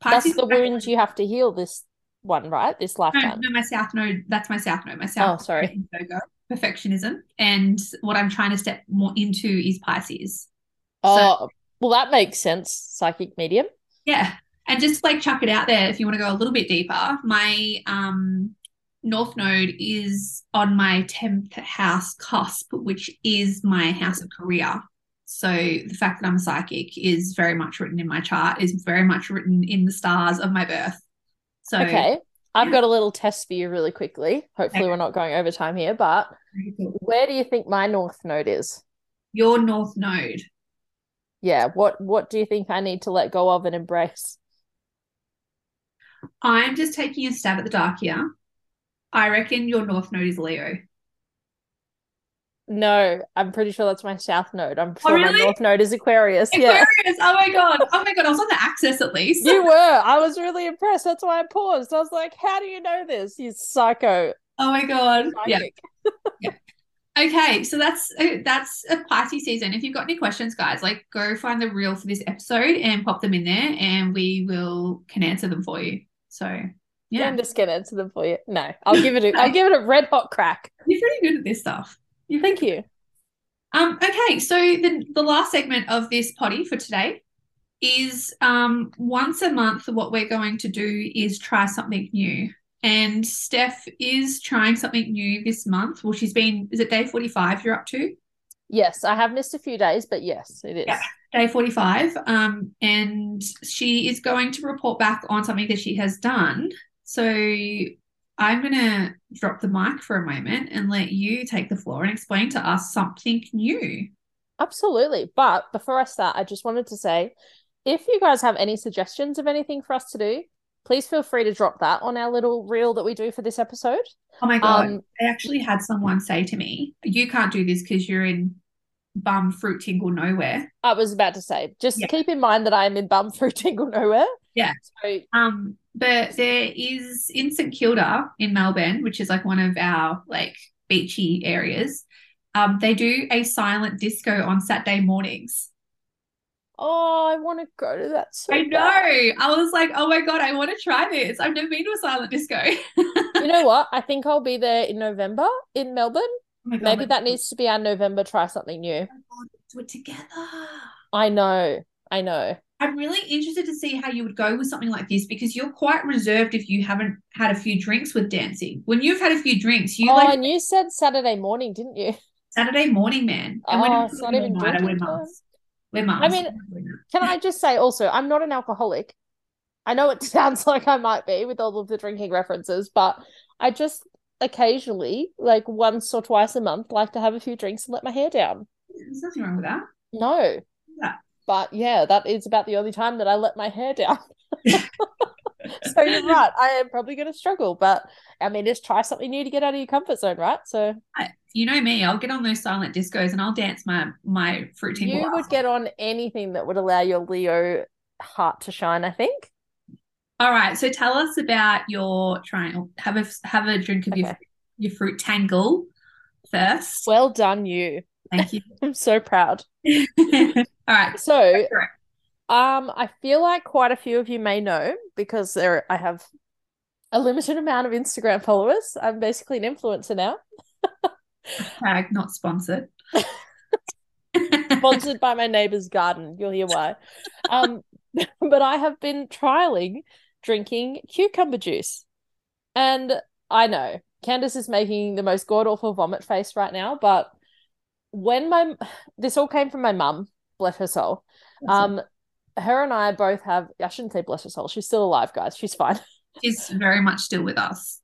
Pisces That's the wounds you have to heal this one, right? This lifetime. No, no, my south node. That's my south node. My south. Oh, sorry. perfectionism, and what I'm trying to step more into is Pisces. Oh, so, well, that makes sense. Psychic medium. Yeah, and just like chuck it out there if you want to go a little bit deeper. My um north node is on my 10th house cusp, which is my house of career. So the fact that I'm a psychic is very much written in my chart, is very much written in the stars of my birth. So okay, I've got a little test for you really quickly. Hopefully, okay. we're not going over time here, but where do you think my north node is? Your north node. Yeah. What What do you think I need to let go of and embrace? I'm just taking a stab at the dark here. I reckon your north node is Leo. No, I'm pretty sure that's my south node. I'm oh, sure oh, really? my north node is Aquarius. Aquarius. Yeah. Oh my god. Oh my god. I was on the axis at least. You were. I was really impressed. That's why I paused. I was like, how do you know this? You psycho. Oh my god. Yeah. yeah. Okay, so that's uh, that's a party season. If you've got any questions, guys, like go find the reel for this episode and pop them in there, and we will can answer them for you. So yeah, I'm just gonna answer them for you. No, I'll give it a I'll give it a red hot crack. You're pretty good at this stuff. You're Thank you. Um, okay, so the the last segment of this potty for today is um once a month. What we're going to do is try something new. And Steph is trying something new this month. Well, she's been, is it day 45 you're up to? Yes, I have missed a few days, but yes, it is. Yeah, day 45. Um, and she is going to report back on something that she has done. So I'm going to drop the mic for a moment and let you take the floor and explain to us something new. Absolutely. But before I start, I just wanted to say if you guys have any suggestions of anything for us to do, please feel free to drop that on our little reel that we do for this episode. Oh my god! Um, I actually had someone say to me, "You can't do this because you're in bum fruit tingle nowhere." I was about to say, just yeah. keep in mind that I am in bum fruit tingle nowhere. Yeah. So, um, but there is in St Kilda in Melbourne, which is like one of our like beachy areas. Um, they do a silent disco on Saturday mornings. Oh, I want to go to that. So I know. Bad. I was like, oh my god, I want to try this. I've never been to a silent disco. you know what? I think I'll be there in November in Melbourne. Oh god, Maybe that needs to be our November. Try something new. Oh do it together. I know. I know. I'm really interested to see how you would go with something like this because you're quite reserved if you haven't had a few drinks with dancing. When you've had a few drinks, you oh, like. and you said Saturday morning, didn't you? Saturday morning, man. And oh, it's not even night, drinking time. We're moms. I mean, can I just say also, I'm not an alcoholic. I know it sounds like I might be with all of the drinking references, but I just occasionally, like once or twice a month, like to have a few drinks and let my hair down. There's nothing wrong with that. No. Yeah. But yeah, that is about the only time that I let my hair down. so you're right. I am probably going to struggle, but I mean, just try something new to get out of your comfort zone, right? So you know me, I'll get on those silent discos and I'll dance my my fruit tingle. You would get on anything that would allow your Leo heart to shine. I think. All right, so tell us about your trying. Have a have a drink of okay. your your fruit tingle first. Well done, you. Thank you. I'm so proud. All right, so um, I feel like quite a few of you may know because there I have a limited amount of Instagram followers. I'm basically an influencer now. Tag not sponsored. sponsored by my neighbor's garden. You'll hear why. Um, but I have been trialing drinking cucumber juice. And I know Candice is making the most god awful vomit face right now, but when my this all came from my mum, bless her soul. um, her and I both have I shouldn't say bless her soul, she's still alive, guys. She's fine. She's very much still with us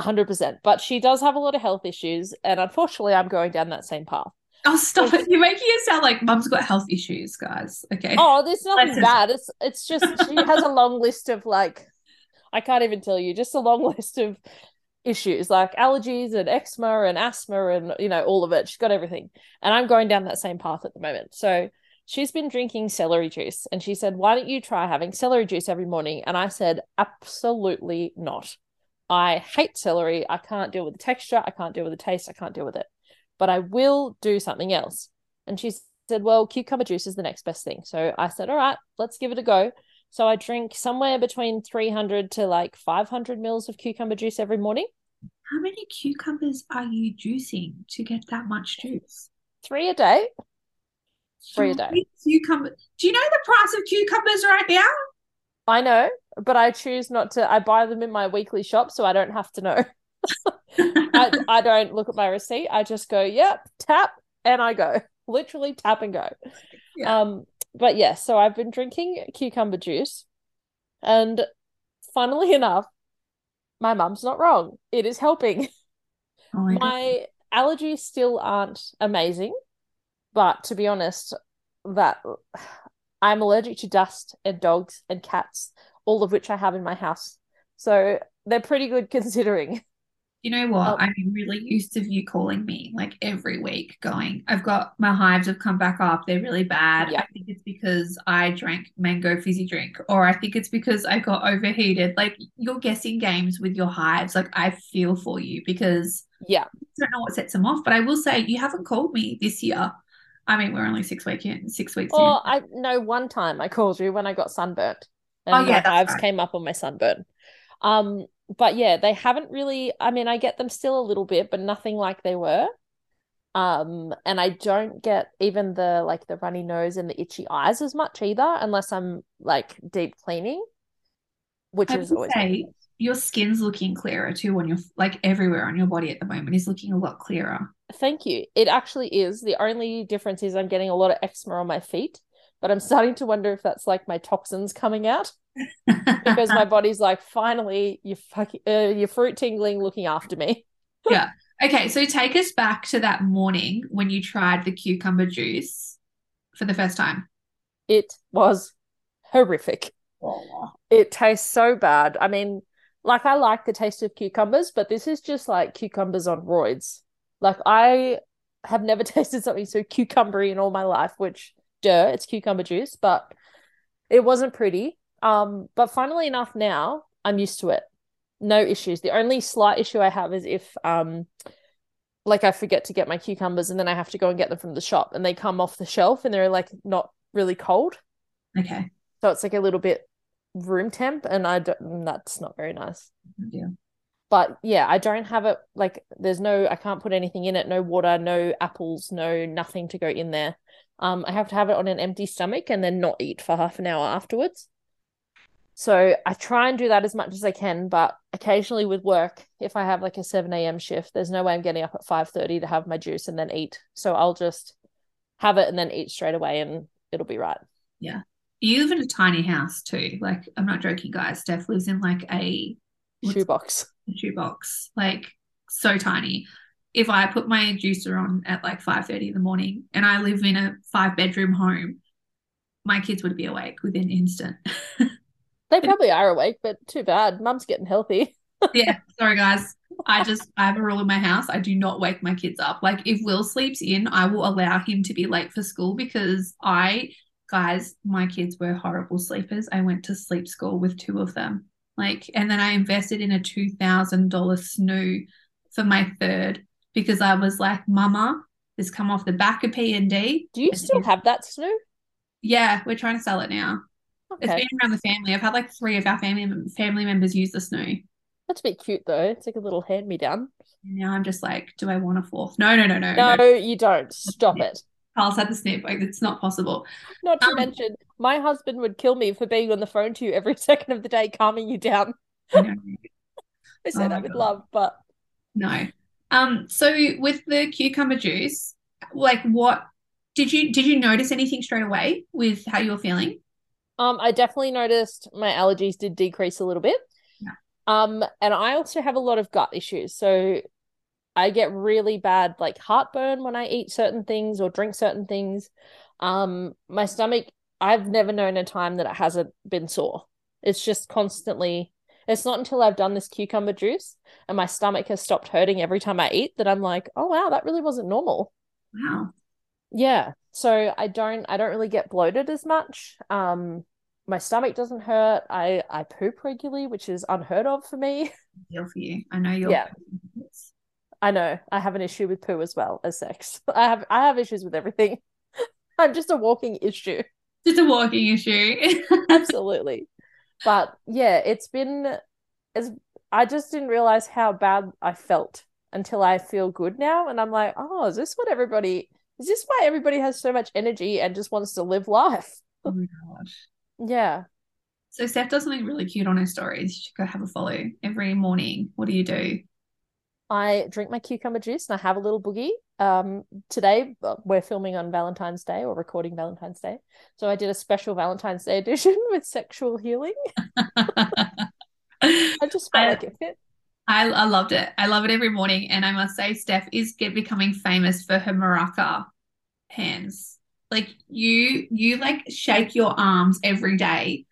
hundred percent. But she does have a lot of health issues, and unfortunately, I'm going down that same path. Oh, stop it! You're making it sound like mum's got health issues, guys. Okay. Oh, there's nothing bad. It's it's just she has a long list of like, I can't even tell you, just a long list of issues like allergies and eczema and asthma and you know all of it. She's got everything, and I'm going down that same path at the moment. So she's been drinking celery juice, and she said, "Why don't you try having celery juice every morning?" And I said, "Absolutely not." I hate celery. I can't deal with the texture. I can't deal with the taste. I can't deal with it. But I will do something else. And she said, Well, cucumber juice is the next best thing. So I said, All right, let's give it a go. So I drink somewhere between 300 to like 500 mils of cucumber juice every morning. How many cucumbers are you juicing to get that much juice? Three a day. Three a day. Cucumber. Do you know the price of cucumbers right now? I know, but I choose not to. I buy them in my weekly shop, so I don't have to know. I, I don't look at my receipt. I just go, yep, tap, and I go. Literally tap and go. Yeah. Um, but yes, yeah, so I've been drinking cucumber juice, and funnily enough, my mum's not wrong. It is helping. Oh my, my allergies still aren't amazing, but to be honest, that I'm allergic to dust and dogs and cats, all of which I have in my house. So they're pretty good considering. You know what? Oh. I'm really used to you calling me like every week going, I've got my hives have come back up. They're really bad. Yeah. I think it's because I drank mango fizzy drink, or I think it's because I got overheated. Like you're guessing games with your hives. Like I feel for you because yeah, I don't know what sets them off. But I will say you haven't called me this year. I mean, we're only six weeks in, six weeks well, in. I know one time I called you when I got sunburnt. And oh yeah, hives right. came up on my sunburn. Um, but yeah, they haven't really. I mean, I get them still a little bit, but nothing like they were. Um, and I don't get even the like the runny nose and the itchy eyes as much either, unless I'm like deep cleaning, which I is always. Say, your skin's looking clearer too on your like everywhere on your body at the moment is looking a lot clearer. Thank you. It actually is. The only difference is I'm getting a lot of eczema on my feet, but I'm starting to wonder if that's like my toxins coming out because my body's like, finally, you fucking, uh, your fruit tingling, looking after me. yeah. Okay. So take us back to that morning when you tried the cucumber juice for the first time. It was horrific. Oh. It tastes so bad. I mean, like I like the taste of cucumbers, but this is just like cucumbers on roids. Like I have never tasted something so cucumbery in all my life, which duh, it's cucumber juice, but it wasn't pretty. Um, but funnily enough, now I'm used to it. No issues. The only slight issue I have is if um like I forget to get my cucumbers and then I have to go and get them from the shop and they come off the shelf and they're like not really cold. Okay. So it's like a little bit room temp and I don't that's not very nice. Yeah. But yeah, I don't have it like there's no I can't put anything in it, no water, no apples, no nothing to go in there. Um I have to have it on an empty stomach and then not eat for half an hour afterwards. So I try and do that as much as I can, but occasionally with work, if I have like a 7 a.m. shift, there's no way I'm getting up at 5:30 to have my juice and then eat. So I'll just have it and then eat straight away and it'll be right. Yeah you live in a tiny house too. Like, I'm not joking, guys. Steph lives in like a shoebox. Shoebox, like so tiny. If I put my juicer on at like 5:30 in the morning and I live in a five bedroom home, my kids would be awake within instant. they probably are awake, but too bad. Mum's getting healthy. yeah, sorry guys. I just I have a rule in my house. I do not wake my kids up. Like if Will sleeps in, I will allow him to be late for school because I guys, my kids were horrible sleepers. I went to sleep school with two of them. Like, and then I invested in a $2,000 snoo for my third because I was like, Mama, this come off the back of PND. Do you still have that snoo? Yeah, we're trying to sell it now. Okay. It's been around the family. I've had like three of our family family members use the snoo. That's a bit cute though. It's like a little hand me down. Now I'm just like, do I want a fourth? No, no, no, no. No, no. you don't. Stop it. Carl's had the snip. Like it's not possible. Not to um, mention, my husband would kill me for being on the phone to you every second of the day, calming you down. I, I said oh that with God. love, but no. Um. So with the cucumber juice, like, what did you did you notice anything straight away with how you were feeling? Um, I definitely noticed my allergies did decrease a little bit. Yeah. Um, and I also have a lot of gut issues. So I get really bad like heartburn when I eat certain things or drink certain things. Um, my stomach, I've never known a time that it hasn't been sore. It's just constantly. It's not until I've done this cucumber juice and my stomach has stopped hurting every time I eat that I'm like, oh wow, that really wasn't normal. Wow. Yeah. So I don't I don't really get bloated as much. Um my stomach doesn't hurt. I I poop regularly, which is unheard of for me. Deal for you. I know you're yeah. I know. I have an issue with poo as well as sex. I have I have issues with everything. I'm just a walking issue. Just a walking issue. Absolutely. But yeah, it's been as I just didn't realize how bad I felt until I feel good now. And I'm like, oh, is this what everybody is this why everybody has so much energy and just wants to live life? Oh my gosh. Yeah. So Steph does something really cute on her stories. You should go have a follow every morning. What do you do? I drink my cucumber juice and I have a little boogie. Um, today we're filming on Valentine's Day or recording Valentine's Day, so I did a special Valentine's Day edition with sexual healing. I just felt I, like it fit. I, I loved it. I love it every morning, and I must say, Steph is get, becoming famous for her maraca hands. Like you, you like shake your arms every day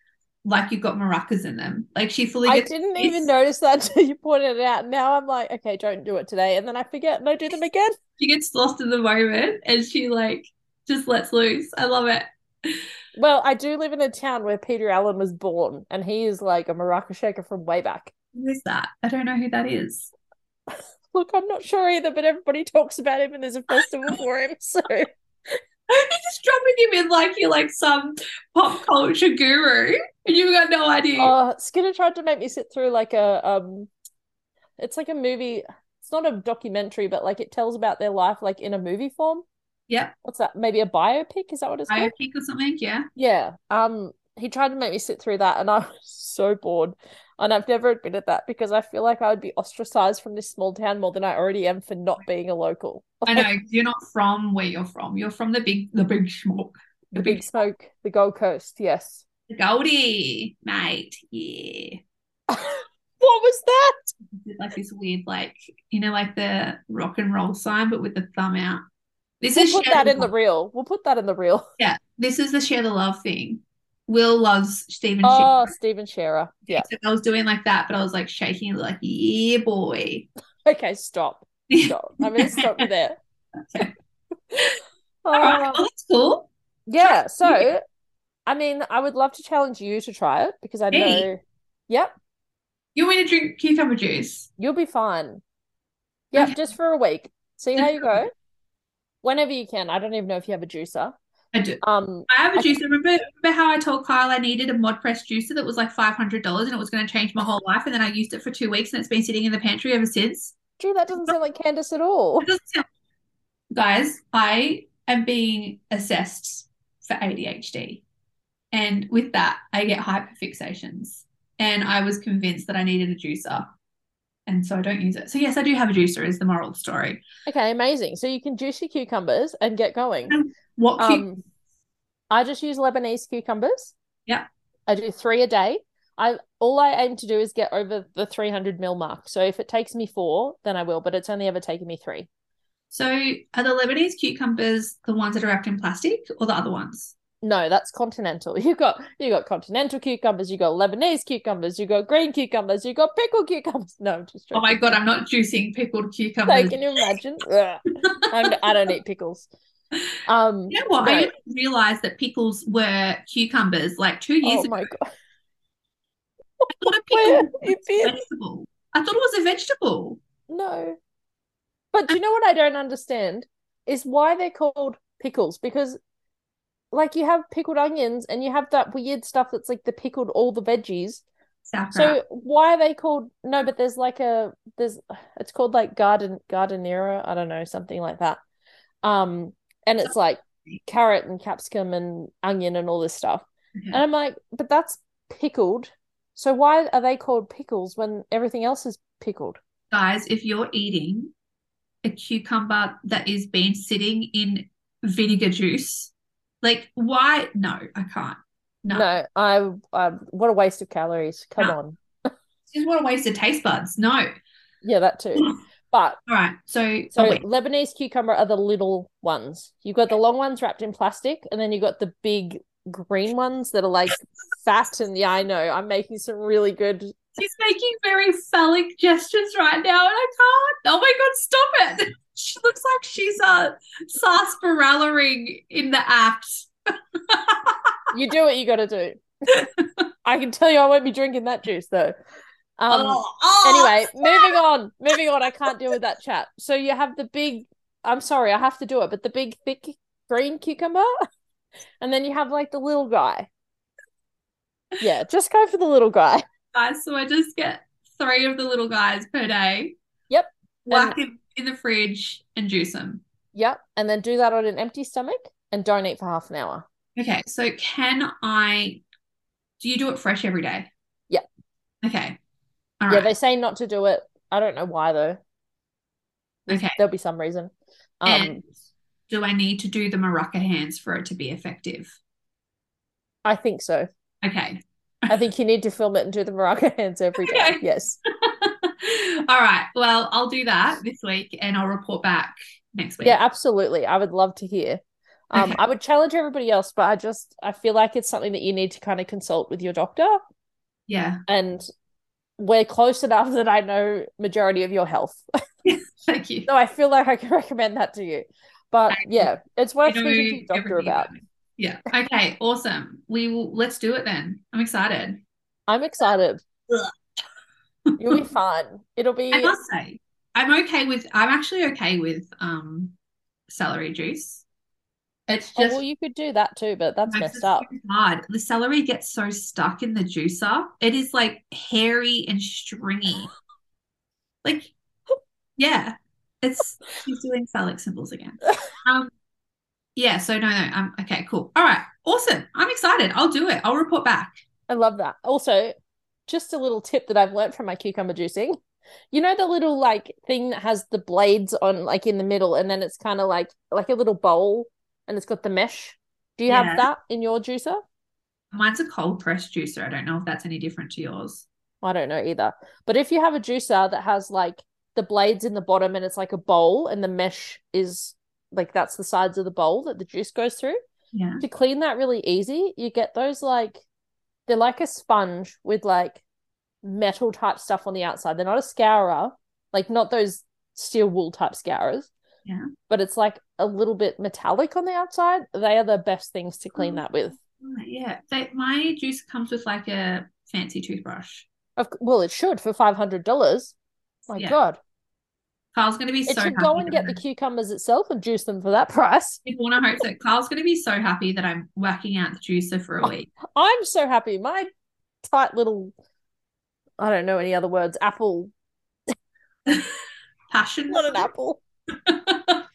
like you've got maracas in them. Like she fully. I didn't this- even notice that until you pointed it out. Now I'm like, okay, don't do it today, and then I forget and I do them again. She gets lost in the moment and she like just lets loose. I love it. Well, I do live in a town where Peter Allen was born, and he is like a maraca shaker from way back. Who is that? I don't know who that is. Look, I'm not sure either, but everybody talks about him, and there's a festival for him. So You're just dropping him in like you're like some pop culture guru, and you've got no idea. Uh, Skinner tried to make me sit through like a um, it's like a movie. It's not a documentary, but like it tells about their life like in a movie form. Yeah. What's that? Maybe a biopic? Is that what it's called? biopic or something. Yeah. Yeah. Um, he tried to make me sit through that, and I was so bored. And I've never admitted that because I feel like I would be ostracized from this small town more than I already am for not being a local. I know you're not from where you're from. You're from the big, the big smoke, The big smoke, the Gold Coast. Yes. The Goldie, mate. Yeah. what was that? Did like this weird, like you know, like the rock and roll sign, but with the thumb out. This We'll is put that the in the love. reel. We'll put that in the reel. yeah. This is the share the love thing. Will loves Stephen. Oh, Shearer. Stephen Shearer. Yeah. So I was doing like that, but I was like shaking, like yeah, boy. Okay, stop. Stop. I'm gonna stop you there. Okay. All right. Well, that's cool. yeah. So, I mean, I would love to challenge you to try it because I know. Yep. You want me to drink cucumber juice? You'll be fine. Yep, Okay. just for a week. See how you go. Whenever you can. I don't even know if you have a juicer. I do. Um, I have a I- juicer. Remember, remember how I told Kyle I needed a mod press juicer that was like five hundred dollars and it was going to change my whole life, and then I used it for two weeks and it's been sitting in the pantry ever since. gee, that doesn't sound like Candice at all. It doesn't sound- Guys, I am being assessed for ADHD, and with that, I get hyperfixations, and I was convinced that I needed a juicer, and so I don't use it. So yes, I do have a juicer. Is the moral of the story? Okay, amazing. So you can juice your cucumbers and get going. What? Cu- Um, I just use Lebanese cucumbers. Yeah. I do three a day. I all I aim to do is get over the 300 mil mark. So if it takes me four, then I will, but it's only ever taken me three. so are the Lebanese cucumbers the ones that are wrapped in plastic, or the other ones? No, that's continental. You got you got continental cucumbers, you got Lebanese cucumbers, you got green cucumbers, you got pickled cucumbers. No, I'm just Oh my god, I'm not juicing pickled cucumbers. can you imagine? I'm, I don't eat pickles. Um, You know what? no. I didn't realize that pickles were cucumbers like two years ago. oh ago. my god, I thought a pickle was a vegetable. I thought it was a vegetable. No. But do you know what I don't understand is why they're called pickles because like you have pickled onions and you have that weird stuff that's like the pickled all the veggies. Sauerkraut. So why are they called no, but there's like a there's it's called like garden gardenera, I don't know, something like that. Um and it's like carrot and capsicum and onion and all this stuff. Okay. And I'm like, but that's pickled. So why are they called pickles when everything else is pickled? Guys, if you're eating a cucumber that is been sitting in vinegar juice, like why? No, I can't. No, No, I, I what a waste of calories. Come No. on. just what a waste of taste buds. No. Yeah, that too. But right. So, so oh, wait. Lebanese cucumber are the little ones. You've got the long ones wrapped in plastic, and then you've got the big green ones that are like fat. And yeah, I know I'm making some really good. she's making very phallic gestures right now, and I can't. Oh my god, stop it! She looks like she's a uh sarsaparilering in the act. You do what you got to do. I can tell you, I won't be drinking that juice though. Um. oh, oh, anyway, moving on. Moving on. I can't deal with that chat. So you have the big. I'm sorry, I have to do it, but the big thick green cucumber, and then you have like the little guy. Yeah, just go for the little guy. guys, so I just get three of the little guys per day. Yep. Whack them in the fridge and juice them. Yep, and then do that on an empty stomach and don't eat for half an hour. Okay, so can I? Do you do it fresh every day? Yeah. Okay. All Yeah, right. they say not to do it. I don't know why though. Okay. There'll be some reason. Um, and do I need to do the maraca hands for it to be effective? I think so. Okay. I think you need to film it and do the maraca hands every day. Okay. Yes. All right. Well, I'll do that this week and I'll report back next week. Yeah, absolutely. I would love to hear. Um, okay. I would challenge everybody else, but I just I feel like it's something that you need to kind of consult with your doctor. Yeah. And we're close enough that I know majority of your health. Thank you. so I feel like I can recommend that to you. But yeah, it's worth speaking to your doctor about. about yeah. Okay. Awesome. We will. Let's do it then. I'm excited. I'm excited. You'll be fun. It'll be. I must say, I'm okay with. I'm actually okay with um celery juice. It's just. Oh, well, you could do that too, but that's messed up. Hard. The celery gets so stuck in the juicer. It is like hairy and stringy. like, yeah, it's she's doing phallic symbols again. Um, yeah. So no, no. Um. Okay. Cool. All right. Awesome. I'm excited. I'll do it. I'll report back. I love that. Also, just a little tip that I've learned from my cucumber juicing. You know the little like thing that has the blades on like in the middle, and then it's kind of like like a little bowl, and it's got the mesh. Do you yeah. have that in your juicer? Mine's a cold press juicer. I don't know if that's any different to yours. I don't know either. But if you have a juicer that has like the blades in the bottom and it's like a bowl and the mesh is like that's the sides of the bowl that the juice goes through. Yeah. To clean that really easy, you get those like they're like a sponge with like metal type stuff on the outside. They're not a scourer, like not those steel wool type scourers. Yeah. But it's like a little bit metallic on the outside. They are the best things to clean oh, that with. Yeah. They, my juice comes with like a fancy toothbrush. Of, well, it should for five hundred dollars. My yeah. God. Carl's going to be it so. should go and get the cucumbers itself and juice them for that price. People want to hope that Carl's going to be so happy that I'm whacking out the juicer for a oh, week. I'm so happy. My tight little, I don't know any other words. Apple. passion. Not an apple.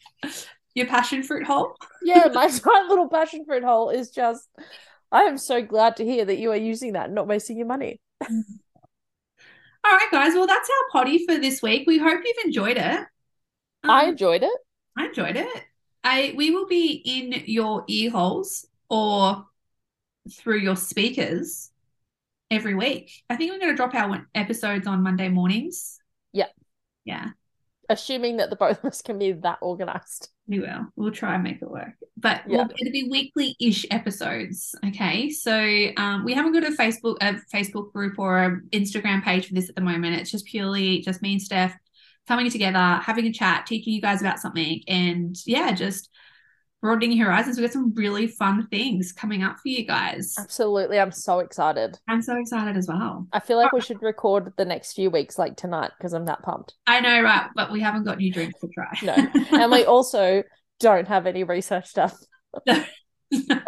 Your passion fruit hole. yeah, my tight little passion fruit hole is just. I am so glad to hear that you are using that and not wasting your money. Mm. All right, guys. Well, that's our potty for this week. We hope you've enjoyed it. Um, I enjoyed it. I enjoyed it. I we will be in your ear holes or through your speakers every week. I think we're going to drop our episodes on Monday mornings. Yeah. Yeah assuming that the both of us can be that organized. We will. We'll try and make it work. But yeah. we'll, it'll be weekly-ish episodes. Okay. So um, we haven't got a Facebook a Facebook group or an Instagram page for this at the moment. It's just purely just me and Steph coming together, having a chat, teaching you guys about something, and yeah, just broadening your horizons. We've got some really fun things coming up for you guys. Absolutely. I'm so excited. I'm so excited as well. I feel like we should record the next few weeks like tonight because I'm that pumped. I know, right? But we haven't got new drinks to try. no. And we also don't have any research stuff. no.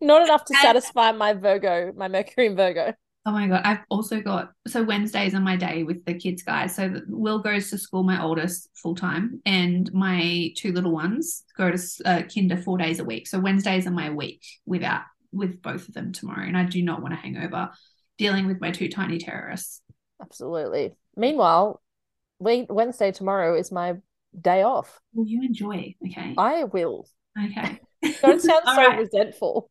Not enough to satisfy my Virgo, my Mercury and Virgo. Oh my god! I've also got so Wednesdays are my day with the kids, guys. So Will goes to school, my oldest full time, and my two little ones go to uh, kinder four days a week. So Wednesdays are my week without with both of them tomorrow, and I do not want to hang over dealing with my two tiny terrorists. Absolutely. Meanwhile, Wednesday tomorrow is my day off. Will you enjoy? Okay. I will. Okay. Don't sound so right. resentful.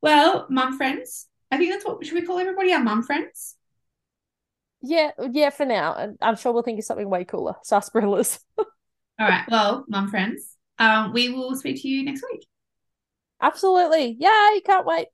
Well, mum friends, I think that's what should we call everybody our mum friends? Yeah, yeah, for now. I'm sure we'll think of something way cooler. Sarsaparillas. All right. Well, mum friends, um, we will speak to you next week. Absolutely. Yay, can't wait.